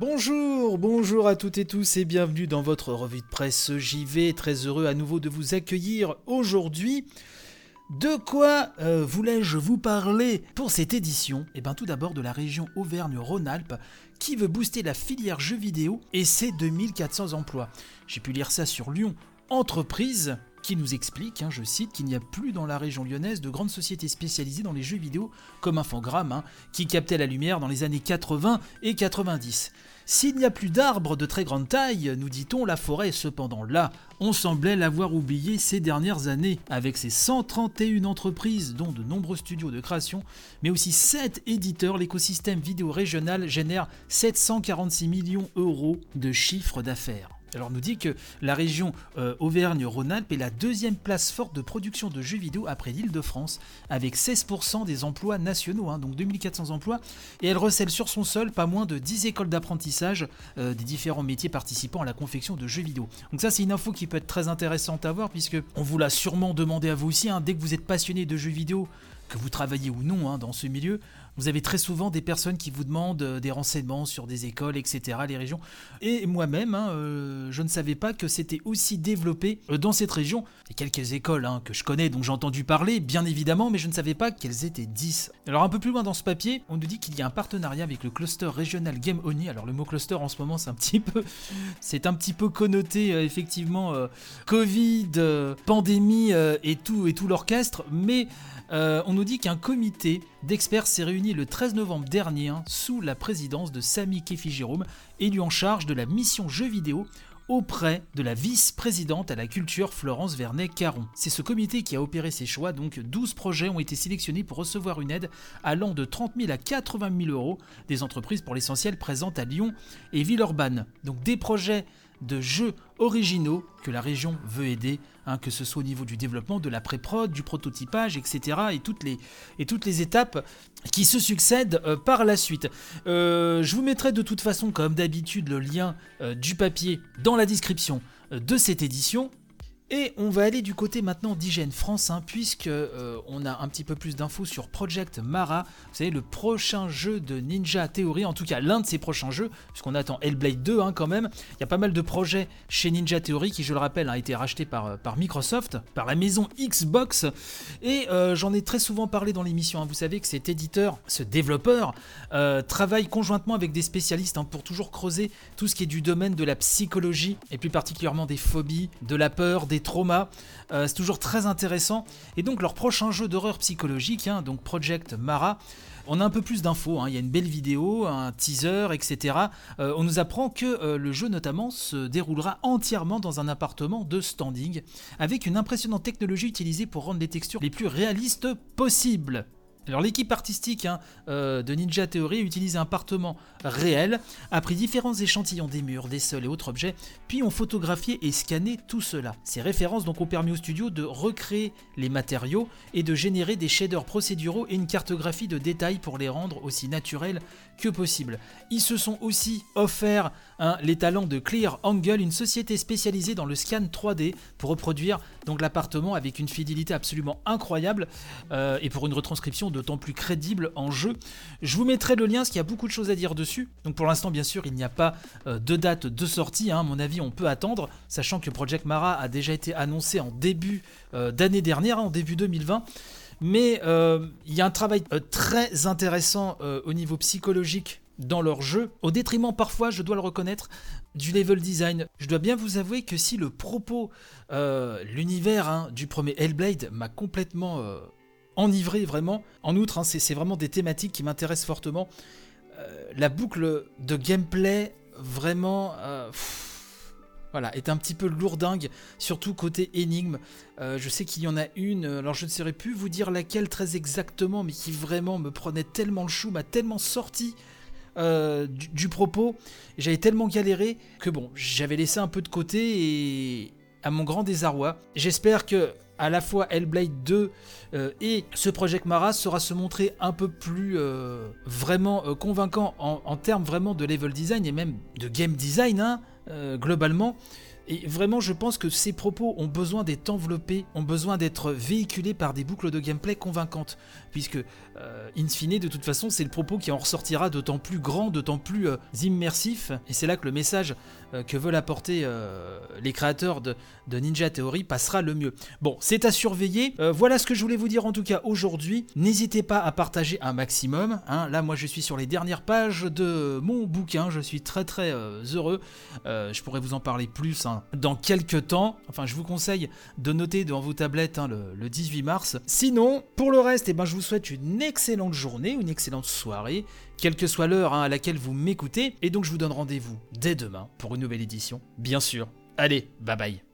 Bonjour, bonjour à toutes et tous et bienvenue dans votre revue de presse JV. Très heureux à nouveau de vous accueillir aujourd'hui. De quoi euh, voulais-je vous parler pour cette édition? Eh bien tout d'abord de la région Auvergne-Rhône-Alpes qui veut booster la filière jeux vidéo et ses 2400 emplois. J'ai pu lire ça sur Lyon Entreprise qui nous explique, hein, je cite, qu'il n'y a plus dans la région lyonnaise de grandes sociétés spécialisées dans les jeux vidéo comme Infogrames, hein, qui captaient la lumière dans les années 80 et 90. S'il n'y a plus d'arbres de très grande taille, nous dit-on, la forêt est cependant là. On semblait l'avoir oublié ces dernières années, avec ses 131 entreprises, dont de nombreux studios de création, mais aussi 7 éditeurs, l'écosystème vidéo régional génère 746 millions d'euros de chiffre d'affaires. Alors nous dit que la région euh, Auvergne-Rhône-Alpes est la deuxième place forte de production de jeux vidéo après l'Île-de-France, avec 16% des emplois nationaux, hein, donc 2400 emplois, et elle recèle sur son sol pas moins de 10 écoles d'apprentissage euh, des différents métiers participant à la confection de jeux vidéo. Donc ça c'est une info qui peut être très intéressante à voir, puisque on vous l'a sûrement demandé à vous aussi, hein, dès que vous êtes passionné de jeux vidéo, vous travaillez ou non hein, dans ce milieu, vous avez très souvent des personnes qui vous demandent euh, des renseignements sur des écoles, etc., les régions. Et moi-même, hein, euh, je ne savais pas que c'était aussi développé euh, dans cette région. A quelques écoles hein, que je connais, dont j'ai entendu parler, bien évidemment, mais je ne savais pas qu'elles étaient 10. Alors un peu plus loin dans ce papier, on nous dit qu'il y a un partenariat avec le cluster régional Game Oni. Alors le mot cluster en ce moment, c'est un petit peu, c'est un petit peu connoté effectivement Covid, pandémie et tout et tout l'orchestre, mais on nous dit qu'un comité d'experts s'est réuni le 13 novembre dernier hein, sous la présidence de Sami Kefi Jérôme, élu en charge de la mission jeux vidéo auprès de la vice-présidente à la culture Florence Vernet-Caron. C'est ce comité qui a opéré ces choix, donc 12 projets ont été sélectionnés pour recevoir une aide allant de 30 000 à 80 000 euros, des entreprises pour l'essentiel présentes à Lyon et Villeurbanne. Donc des projets de jeux originaux que la région veut aider, hein, que ce soit au niveau du développement, de la pré-prod, du prototypage, etc. Et toutes les, étapes qui se succèdent euh, par la suite. Euh, je vous mettrai de toute façon, comme d'habitude, le lien euh, du papier dans la description de cette édition. Et on va aller du côté maintenant d'Hygiène France, hein, puisque euh, on a un petit peu plus d'infos sur Project Mara. Vous savez, le prochain jeu de Ninja Theory, en tout cas l'un de ses prochains jeux, puisqu'on attend Hellblade 2 hein, quand même. Il y a pas mal de projets chez Ninja Theory qui, je le rappelle, a été racheté par, euh, par Microsoft, par la maison Xbox. Et euh, j'en ai très souvent parlé dans l'émission. Hein. Vous savez que cet éditeur, ce développeur, travaille conjointement avec des spécialistes pour toujours creuser tout ce qui est du domaine de la psychologie, et plus particulièrement des phobies, de la peur, des traumas. Euh, c'est toujours très intéressant. Et donc leur prochain jeu d'horreur psychologique, hein, donc Project Mara, on a un peu plus d'infos, hein. il y a une belle vidéo, un teaser, etc. Euh, on nous apprend que euh, le jeu notamment se déroulera entièrement dans un appartement de standing, avec une impressionnante technologie utilisée pour rendre les textures les plus réalistes possibles. Alors l'équipe artistique hein, euh, de Ninja Theory utilise un appartement réel, a pris différents échantillons des murs, des sols et autres objets, puis ont photographié et scanné tout cela. Ces références ont permis au studio de recréer les matériaux et de générer des shaders procéduraux et une cartographie de détails pour les rendre aussi naturels que possible. Ils se sont aussi offerts hein, les talents de Clear Angle, une société spécialisée dans le scan 3D pour reproduire donc l'appartement avec une fidélité absolument incroyable euh, et pour une retranscription d'autant plus crédible en jeu. Je vous mettrai le lien parce qu'il y a beaucoup de choses à dire dessus. Donc pour l'instant, bien sûr, il n'y a pas euh, de date de sortie. Hein. à mon avis, on peut attendre, sachant que Project Mara a déjà été annoncé en début euh, d'année dernière, hein, en début 2020. Mais il y a un travail très intéressant au niveau psychologique dans leur jeu, au détriment parfois, je dois le reconnaître, du level design. Je dois bien vous avouer que si le propos, euh, l'univers hein, du premier Hellblade m'a complètement euh, enivré vraiment, en outre, hein, c'est vraiment des thématiques qui m'intéressent fortement, euh, la boucle de gameplay vraiment... voilà, est un petit peu lourdingue, surtout côté énigme. je sais qu'il y en a une, alors je ne saurais plus vous dire laquelle très exactement, mais qui vraiment me prenait tellement le chou, m'a tellement sorti euh, du, propos. J'avais tellement galéré que bon, j'avais laissé un peu de côté et à mon grand désarroi, j'espère que à la fois Hellblade 2 euh, et ce Project Mara sera se montrer un peu plus euh, vraiment convaincant en, termes vraiment de level design et même de game design hein, globalement. Et vraiment, je pense que ces propos ont besoin d'être enveloppés, ont besoin d'être véhiculés par des boucles de gameplay convaincantes. Puisque, euh, in fine, de toute façon, c'est le propos qui en ressortira d'autant plus grand, d'autant plus euh, immersif. Et c'est là que le message euh, que veulent apporter les créateurs de, Ninja Theory passera le mieux. Bon, c'est à surveiller. voilà ce que je voulais vous dire en tout cas aujourd'hui. N'hésitez pas à partager un maximum. Hein. Là, moi, je suis sur les dernières pages de mon bouquin. Je suis très très heureux. je pourrais vous en parler plus. Hein dans quelques temps. Enfin, je vous conseille de noter dans vos tablettes hein, le, 18 mars. Sinon, pour le reste, eh ben, je vous souhaite une excellente journée, une excellente soirée, quelle que soit l'heure hein, à laquelle vous m'écoutez. Et donc, je vous donne rendez-vous dès demain pour une nouvelle édition, bien sûr. Allez, bye bye.